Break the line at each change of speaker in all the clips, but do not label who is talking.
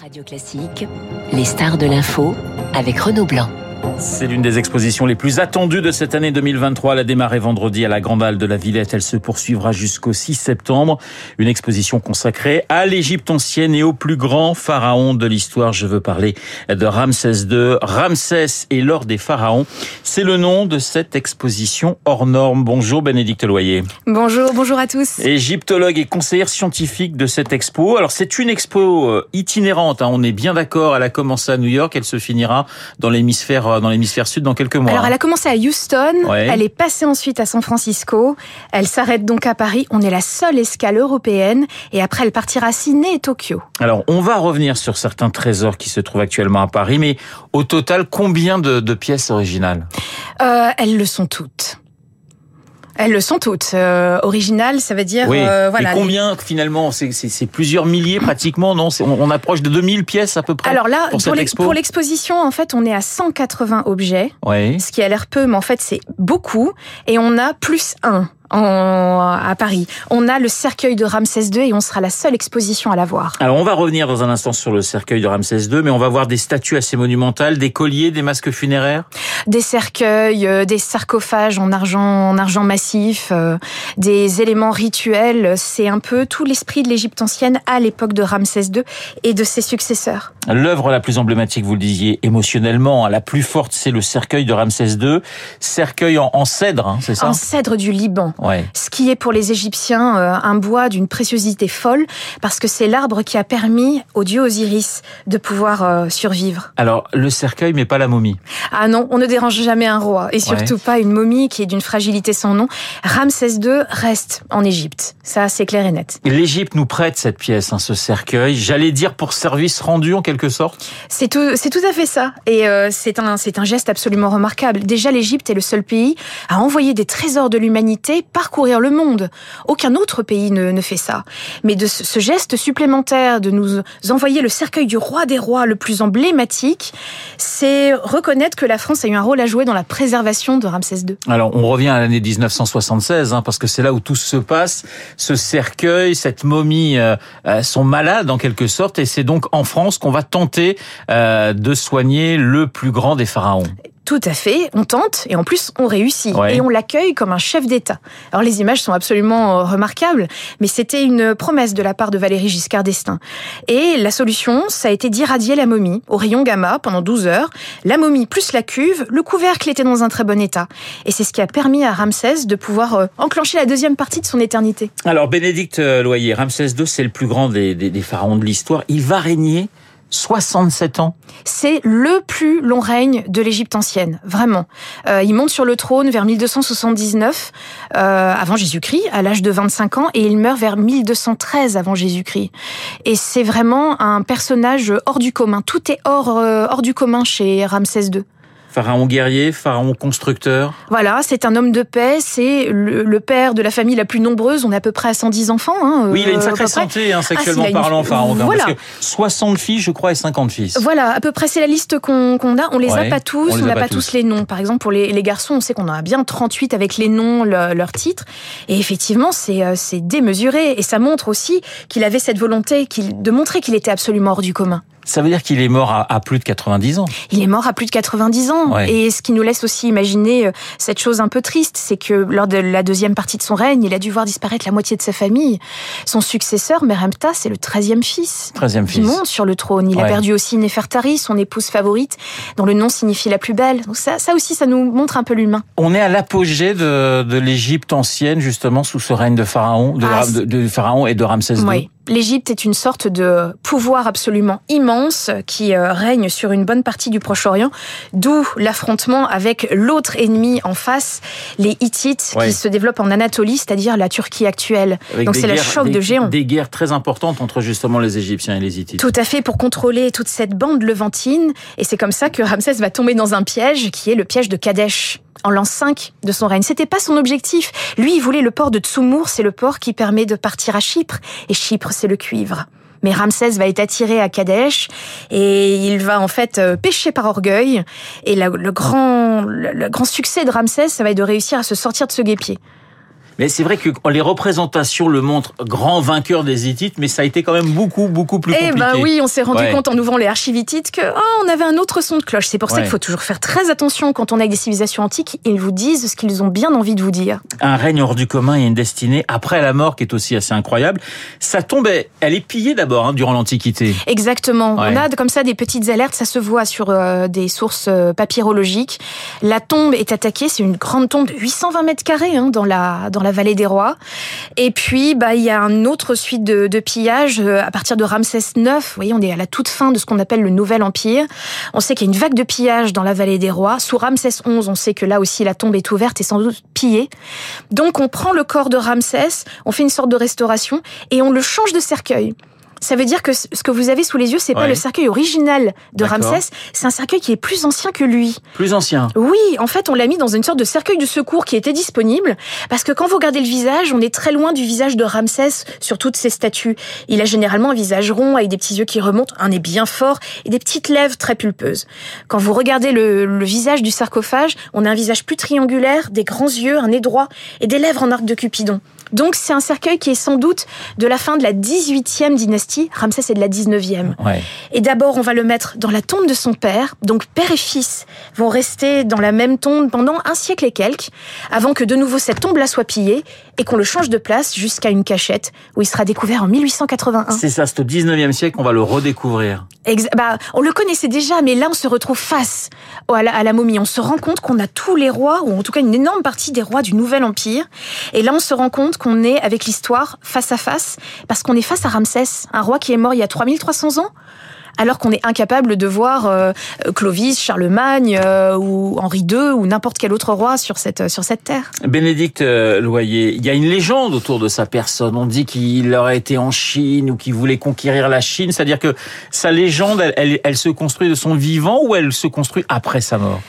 Radio Classique, les stars de l'info avec Renaud Blanc.
C'est l'une des expositions les plus attendues de cette année 2023. Elle a démarré vendredi à la Grande Halle de la Villette. Elle se poursuivra jusqu'au 6 septembre. Une exposition consacrée à l'Égypte ancienne et au plus grand pharaon de l'histoire. Je veux parler de Ramsès II. Ramsès et l'or des pharaons. C'est le nom de cette exposition hors norme. Bonjour Bénédicte Loyer.
Bonjour, bonjour à tous.
Égyptologue et conseillère scientifique de cette expo. Alors c'est une expo euh, itinérante. Hein. On est bien d'accord. Elle a commencé à New York. Elle se finira dans l'hémisphère dans l'hémisphère sud dans quelques mois.
Alors, elle a commencé à Houston, ouais. elle est passée ensuite à San Francisco, elle s'arrête donc à Paris. On est la seule escale européenne et après, elle partira à Sydney et Tokyo.
Alors, on va revenir sur certains trésors qui se trouvent actuellement à Paris, mais au total, combien de, de pièces originales?
Euh, Elles le sont toutes. Elles le sont toutes. Euh, originales, ça veut dire...
Oui.
Euh, voilà,
Et combien les... finalement C'est plusieurs milliers pratiquement, non? On, on, approche de 2000 pièces à peu près
Alors là,
pour
l'exposition, en fait, on est à 180 objets.
Oui.
Ce qui a l'air peu, mais en fait, c'est beaucoup. Et on a plus un en, à Paris. On a le cercueil de Ramsès II et on sera la seule exposition à l'avoir.
Alors on va revenir dans un instant sur le cercueil de Ramsès II, mais on va voir des statues assez monumentales, des colliers, des masques funéraires,
des cercueils, euh, des sarcophages en argent, en argent massif, euh, des éléments rituels. C'est un peu tout l'esprit de l'Égypte ancienne à l'époque de Ramsès II et de ses successeurs.
L'œuvre la plus emblématique, vous le disiez, émotionnellement, la plus forte, c'est le cercueil de Ramsès II, cercueil en, en cèdre, hein, c'est ça?
En cèdre du Liban.
Ouais.
Ce qui est pour les Égyptiens euh, un bois d'une préciosité folle, parce que c'est l'arbre qui a permis au dieu Osiris de pouvoir euh, survivre.
Alors, le cercueil, mais pas la momie.
Ah non, on ne dérange jamais un roi, et surtout ouais. pas une momie qui est d'une fragilité sans nom. Ramsès II reste en Égypte, ça c'est clair et net.
L'Égypte nous prête cette pièce, hein, ce cercueil, j'allais dire pour service rendu en quelque sorte
C'est tout, c'est tout à fait ça, et euh, c'est un, c'est un geste absolument remarquable. Déjà, l'Égypte est le seul pays à envoyer des trésors de l'humanité parcourir le monde. Aucun autre pays ne, ne fait ça. Mais de ce, geste supplémentaire de nous envoyer le cercueil du roi des rois le plus emblématique, c'est reconnaître que la France a eu un rôle à jouer dans la préservation de Ramsès II.
Alors, on revient à l'année 1976, hein, parce que c'est là où tout se passe. Ce cercueil, cette momie euh, sont malades en quelque sorte, et c'est donc en France qu'on va tenter euh, de soigner le plus grand des pharaons.
Tout à fait, on tente et en plus on réussit ouais. et on l'accueille comme un chef d'État. Alors les images sont absolument remarquables, mais c'était une promesse de la part de Valéry Giscard d'Estaing. Et la solution, ça a été d'irradier la momie au rayon gamma pendant 12 heures. La momie plus la cuve, le couvercle était dans un très bon état. Et c'est ce qui a permis à Ramsès de pouvoir enclencher la deuxième partie de son éternité.
Alors Bénédicte Loyer, Ramsès II, c'est le plus grand des, des, des pharaons de l'histoire. Il va régner 67 ans.
C'est le plus long règne de l'Égypte ancienne, vraiment. Euh, il monte sur le trône vers 1279 euh, avant Jésus-Christ, à l'âge de 25 ans, et il meurt vers 1213 avant Jésus-Christ. Et c'est vraiment un personnage hors du commun. Tout est hors, euh, hors du commun chez Ramsès II.
Pharaon guerrier, pharaon constructeur.
Voilà, c'est un homme de paix, c'est le, le, père de la famille la plus nombreuse, on est à peu près à 110 enfants. Hein,
oui, il a une sacrée santé, hein, sexuellement ah, une... parlant, pharaon.
Voilà.
Parce que 60 filles, je crois, et 50 fils.
Voilà, à peu près c'est la liste qu'on qu a. On les
ouais,
a pas tous, on n'a pas tous. tous les noms. Par exemple, pour les, les garçons, on sait qu'on en a bien 38 avec les noms, le, leurs titres. Et effectivement, c'est euh, démesuré. Et ça montre aussi qu'il avait cette volonté de montrer qu'il était absolument hors du commun.
Ça veut dire qu'il est mort à, à, plus de 90 ans.
Il est mort à plus de 90 ans.
Ouais.
Et ce qui nous laisse aussi imaginer euh, cette chose un peu triste, c'est que lors de la deuxième partie de son règne, il a dû voir disparaître la moitié de sa famille. Son successeur, Meremta, c'est le 13e fils.
13e
fils. Il monte sur le trône. Il
ouais.
a perdu aussi Nefertari, son épouse favorite, dont le nom signifie la plus belle. Donc ça, ça aussi, ça nous montre un peu l'humain.
On est à l'apogée de, de l'Égypte ancienne, justement, sous ce règne de Pharaon, de, ah, de, de Pharaon et de Ramsès II.
Oui. L'Égypte est une sorte de pouvoir absolument immense qui euh, règne sur une bonne partie du Proche-Orient, d'où l'affrontement avec l'autre ennemi en face, les Hittites,
ouais.
qui se développent en Anatolie, c'est-à-dire la Turquie actuelle.
Avec
Donc c'est le choc
des,
de géants.
Des guerres très importantes entre justement les Égyptiens et les Hittites.
Tout à fait, pour contrôler toute cette bande levantine. Et c'est comme ça que Ramsès va tomber dans un piège qui est le piège de Kadesh en l'an 5 de son règne. C'était pas son objectif. Lui, il voulait le port de Tsumour, c'est le port qui permet de partir à Chypre. Et Chypre, c'est le cuivre. Mais Ramsès va être attiré à Kadesh et il va en fait pécher par orgueil. Et le, grand, le, le, grand succès de Ramsès, ça va être de réussir à se sortir de ce guépier.
Mais c'est vrai que les représentations le montrent grand vainqueur des Hittites, mais ça a été quand même beaucoup, beaucoup plus compliqué.
Eh ben oui, on s'est rendu compte en ouvrant les archives hittites que oh, on avait un autre son de cloche. C'est pour ça qu'il faut toujours faire très attention quand on a des civilisations antiques. Ils vous disent ce qu'ils ont bien envie de vous dire.
Un règne hors du commun et une destinée après la mort qui est aussi assez incroyable. Sa tombe, elle est pillée d'abord hein, durant l'Antiquité.
Exactement. On a comme ça des petites alertes, ça se voit sur euh, des sources euh, papyrologiques. La tombe est attaquée, c'est une grande tombe de 820 mètres carrés hein, dans la dans la vallée des rois. Et puis bah il y a une autre suite de, pillages euh, à partir de Ramsès IX. Vous voyez, on est à la toute fin de ce qu'on appelle le Nouvel Empire. On sait qu'il y a une vague de pillages dans la vallée des rois. Sous Ramsès XI, on sait que là aussi la tombe est ouverte et sans doute pillée. Donc on prend le corps de Ramsès, on fait une sorte de restauration et on le change de cercueil. Ça veut dire que ce que vous avez sous les yeux, c'est pas le cercueil original de Ramsès, c'est un cercueil qui est plus ancien que lui.
Plus ancien.
Oui, en fait, on l'a mis dans une sorte de cercueil de secours qui était disponible parce que quand vous regardez le visage, on est très loin du visage de Ramsès sur toutes ses statues. Il a généralement un visage rond avec des petits yeux qui remontent, un nez bien fort et des petites lèvres très pulpeuses. Quand vous regardez le, le visage du sarcophage, on a un visage plus triangulaire, des grands yeux, un nez droit et des lèvres en arc de Cupidon. Donc c'est un cercueil qui est sans doute de la fin de la 18e dynastie. Ramsès est de la 19e. Et d'abord, on va le mettre dans la tombe de son père. Donc père et fils vont rester dans la même tombe pendant un siècle et quelques, avant que de nouveau cette tombe-là soit pillée et qu'on le change de place jusqu'à une cachette où il sera découvert en 1881.
C'est ça, c'est au 19e siècle qu'on va le redécouvrir.
bah, on le connaissait déjà, mais là on se retrouve face à la, à la momie. On se rend compte qu'on a tous les rois, ou en tout cas une énorme partie des rois du Nouvel Empire. Et là on se rend compte qu'on est avec l'histoire face à face, parce qu'on est face à Ramsès, un roi qui est mort il y a 3300 ans alors qu'on est incapable de voir euh, Clovis, Charlemagne euh, ou Henri II ou n'importe quel autre roi sur cette sur cette terre.
Bénédicte euh, Loyer, il y a une légende autour de sa personne. On dit qu'il aurait été en Chine ou qu'il voulait conquérir la Chine, c'est-à-dire que sa légende, elle se construit de son vivant ou elle se construit après sa mort?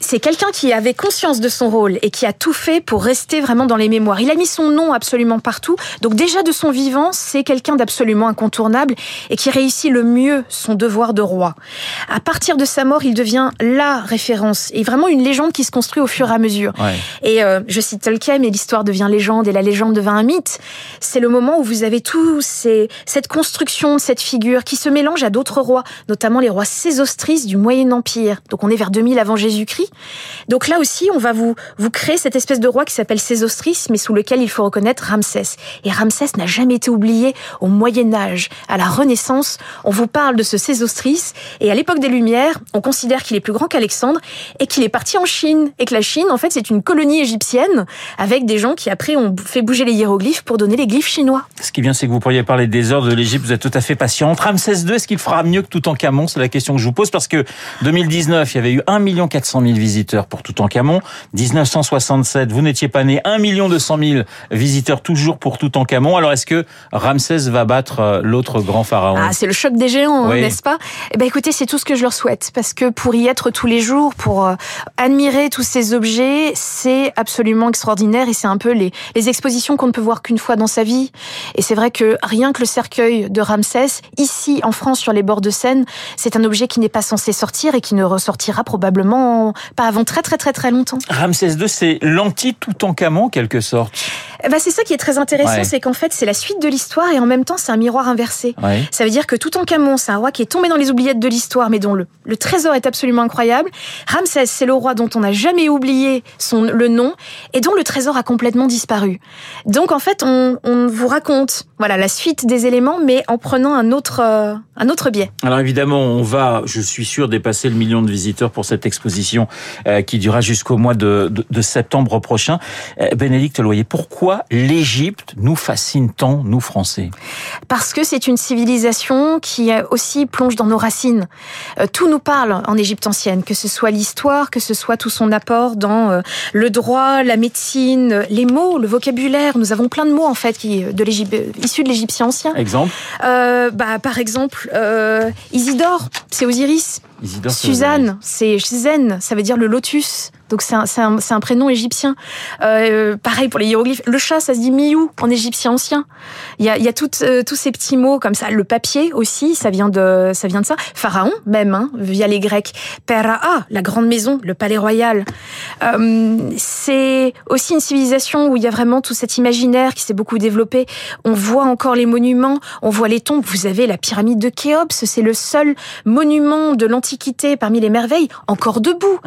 C'est quelqu'un qui avait conscience de son rôle et qui a tout fait pour rester vraiment dans les mémoires. Il a mis son nom absolument partout. Donc déjà de son vivant, c'est quelqu'un d'absolument incontournable et qui réussit le mieux son devoir de roi. À partir de sa mort, il devient la référence et vraiment une légende qui se construit au fur et à mesure. Et euh, je cite Tolkien, mais l'histoire devient légende et la légende devient un mythe. C'est le moment où vous avez tout ces, cette construction, cette figure qui se mélange à d'autres rois, notamment les rois Sésostris du Moyen Empire. Donc on est vers 2000 avant Jésus-Christ donc là aussi, on va vous, créer cette espèce de roi qui s'appelle Sésostris, mais sous lequel il faut reconnaître Ramsès. Et Ramsès n'a jamais été oublié au Moyen Âge, à la Renaissance. On vous parle de ce Sésostris, et à l'époque des Lumières, on considère qu'il est plus grand qu'Alexandre, et qu'il est parti en Chine, et que la Chine, en fait, c'est une colonie égyptienne, avec des gens qui après ont fait bouger les hiéroglyphes pour donner les glyphes chinois.
Ce qui vient, c'est que vous pourriez parler des heures de l'Égypte, vous êtes tout à fait patient. Ramsès II, est-ce qu'il fera mieux que tout en Camon? C'est la question que je vous pose, parce que 2019, il y avait eu 1 400 000 visiteurs pour Toutankhamon. 1967, vous n'étiez pas né, 1 200 000 visiteurs toujours pour Toutankhamon. Alors est-ce que Ramsès va battre euh, l'autre grand pharaon?
Ah, c'est le choc des géants, hein, n'est-ce pas? Eh ben écoutez, c'est tout ce que je leur souhaite parce que pour y être tous les jours, pour euh, admirer tous ces objets, c'est absolument extraordinaire et c'est un peu les, les expositions qu'on ne peut voir qu'une fois dans sa vie. Et c'est vrai que rien que le cercueil de Ramsès, ici en France sur les bords de Seine, c'est un objet qui n'est pas censé sortir et qui ne ressortira probablement pas avant très très très très longtemps.
Ramsès II, c'est l'anti-Toutankhamon en quelque sorte.
Ben, c'est ça qui est très intéressant, c'est qu'en fait c'est la suite de l'histoire et en même temps c'est un miroir inversé. Ça veut dire que Toutankhamon, c'est un roi qui est tombé dans les oubliettes de l'histoire, mais dont le, le trésor est absolument incroyable. Ramsès, c'est le roi dont on n'a jamais oublié son le nom et dont le trésor a complètement disparu. Donc en fait, on, on vous raconte voilà la suite des éléments, mais en prenant un autre euh, un autre biais.
Alors évidemment, on va, je suis sûr, dépasser le million de visiteurs pour cette exposition euh, qui durera jusqu'au mois de, de, septembre prochain. Euh, Bénédicte Loyer, pourquoi l'Égypte nous fascine tant, nous Français
Parce que c'est une civilisation qui aussi plonge dans nos racines. tout nous parle en Égypte ancienne, que ce soit l'histoire, que ce soit tout son apport dans le droit, la médecine, les mots, le vocabulaire. Nous avons plein de mots en fait qui de l'Égypte issus de l'Égyptien ancien.
Exemple?
Euh, bah, Par exemple, euh, Isidore, c'est Osiris. Suzanne, c'est Zen, ça veut dire le lotus. Donc c'est un, prénom égyptien. Euh, pareil pour les hiéroglyphes. Le chat, ça se dit miou en égyptien ancien. Il y a, tout, euh, tous ces petits mots comme ça. Le papier aussi, ça vient de, ça vient de ça. Pharaon même, hein, via les Grecs. Peraa, la grande maison, le palais royal. Euh, c'est aussi une civilisation où il y a vraiment tout cet imaginaire qui s'est beaucoup développé. On voit encore les monuments, on voit les tombes. Vous avez la pyramide de Khéops, c'est le seul monument de l'Antiquité parmi les merveilles encore debout.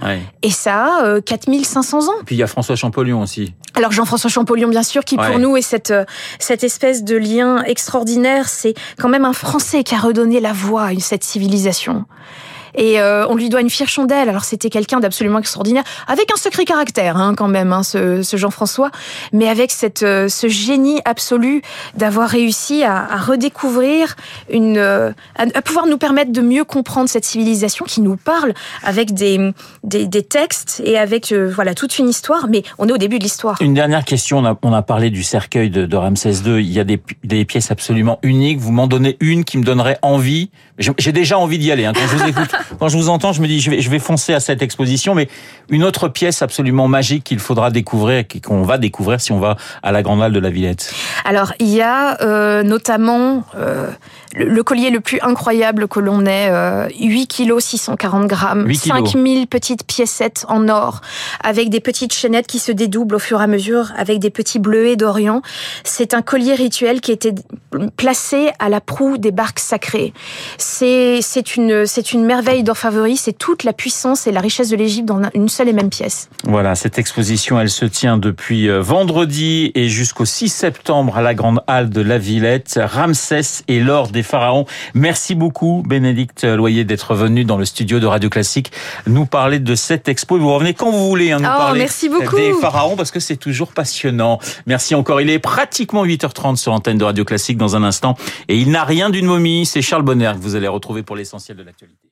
Et ça a 4500 ans.
Puis il y a François Champollion aussi.
Alors Jean-François Champollion, bien sûr, qui pour nous est cette, cette espèce de lien extraordinaire. C'est quand même un Français qui a redonné la voix à cette civilisation. Et euh, on lui doit une fière chandelle. Alors c'était quelqu'un d'absolument extraordinaire, avec un secret caractère hein, quand même, hein, ce, ce Jean-François, mais avec cette, euh, ce génie absolu d'avoir réussi à, à, redécouvrir une, euh, à, pouvoir nous permettre de mieux comprendre cette civilisation qui nous parle avec des, des, des textes et avec voilà toute une histoire. Mais on est au début de l'histoire.
Une dernière question. On a, on a parlé du cercueil de, de Ramsès II. Il y a des, des pièces absolument uniques. Vous m'en donnez une qui me donnerait envie. J'ai déjà envie d'y aller hein, quand je vous écoute. quand je vous entends, je me dis, je vais, je vais foncer à cette exposition, mais une autre pièce absolument magique qu'il faudra découvrir, qu'on va découvrir si on va à la Grande Halle de la Villette.
Alors, il y a euh, notamment euh, le, collier le plus incroyable que l'on ait, euh, 8 kg 640 grammes, 5000 petites piécettes en or, avec des petites chaînettes qui se dédoublent au fur et à mesure, avec des petits bleuets d'Orient. C'est un collier rituel qui était placé à la proue des barques sacrées. C'est une, une merveille d'orfèvrerie, c'est toute la puissance et la richesse de l'Égypte dans une seule et même pièce.
Voilà, cette exposition, elle se tient depuis euh, vendredi et jusqu'au 6 septembre à la Grande Halle de la Villette. Ramsès et l'or des pharaons. Merci beaucoup, Bénédicte Loyer, d'être venu dans le studio de Radio Classique nous parler de cette expo. Vous revenez quand vous voulez, hein, nous
oh,
parler
merci beaucoup.
des pharaons, parce que c'est toujours passionnant. Merci encore. Il est pratiquement 8h30 sur l'antenne de Radio Classique dans un instant. Et il n'a rien d'une momie. C'est Charles Bonner que vous allez retrouver pour l'essentiel de l'actualité.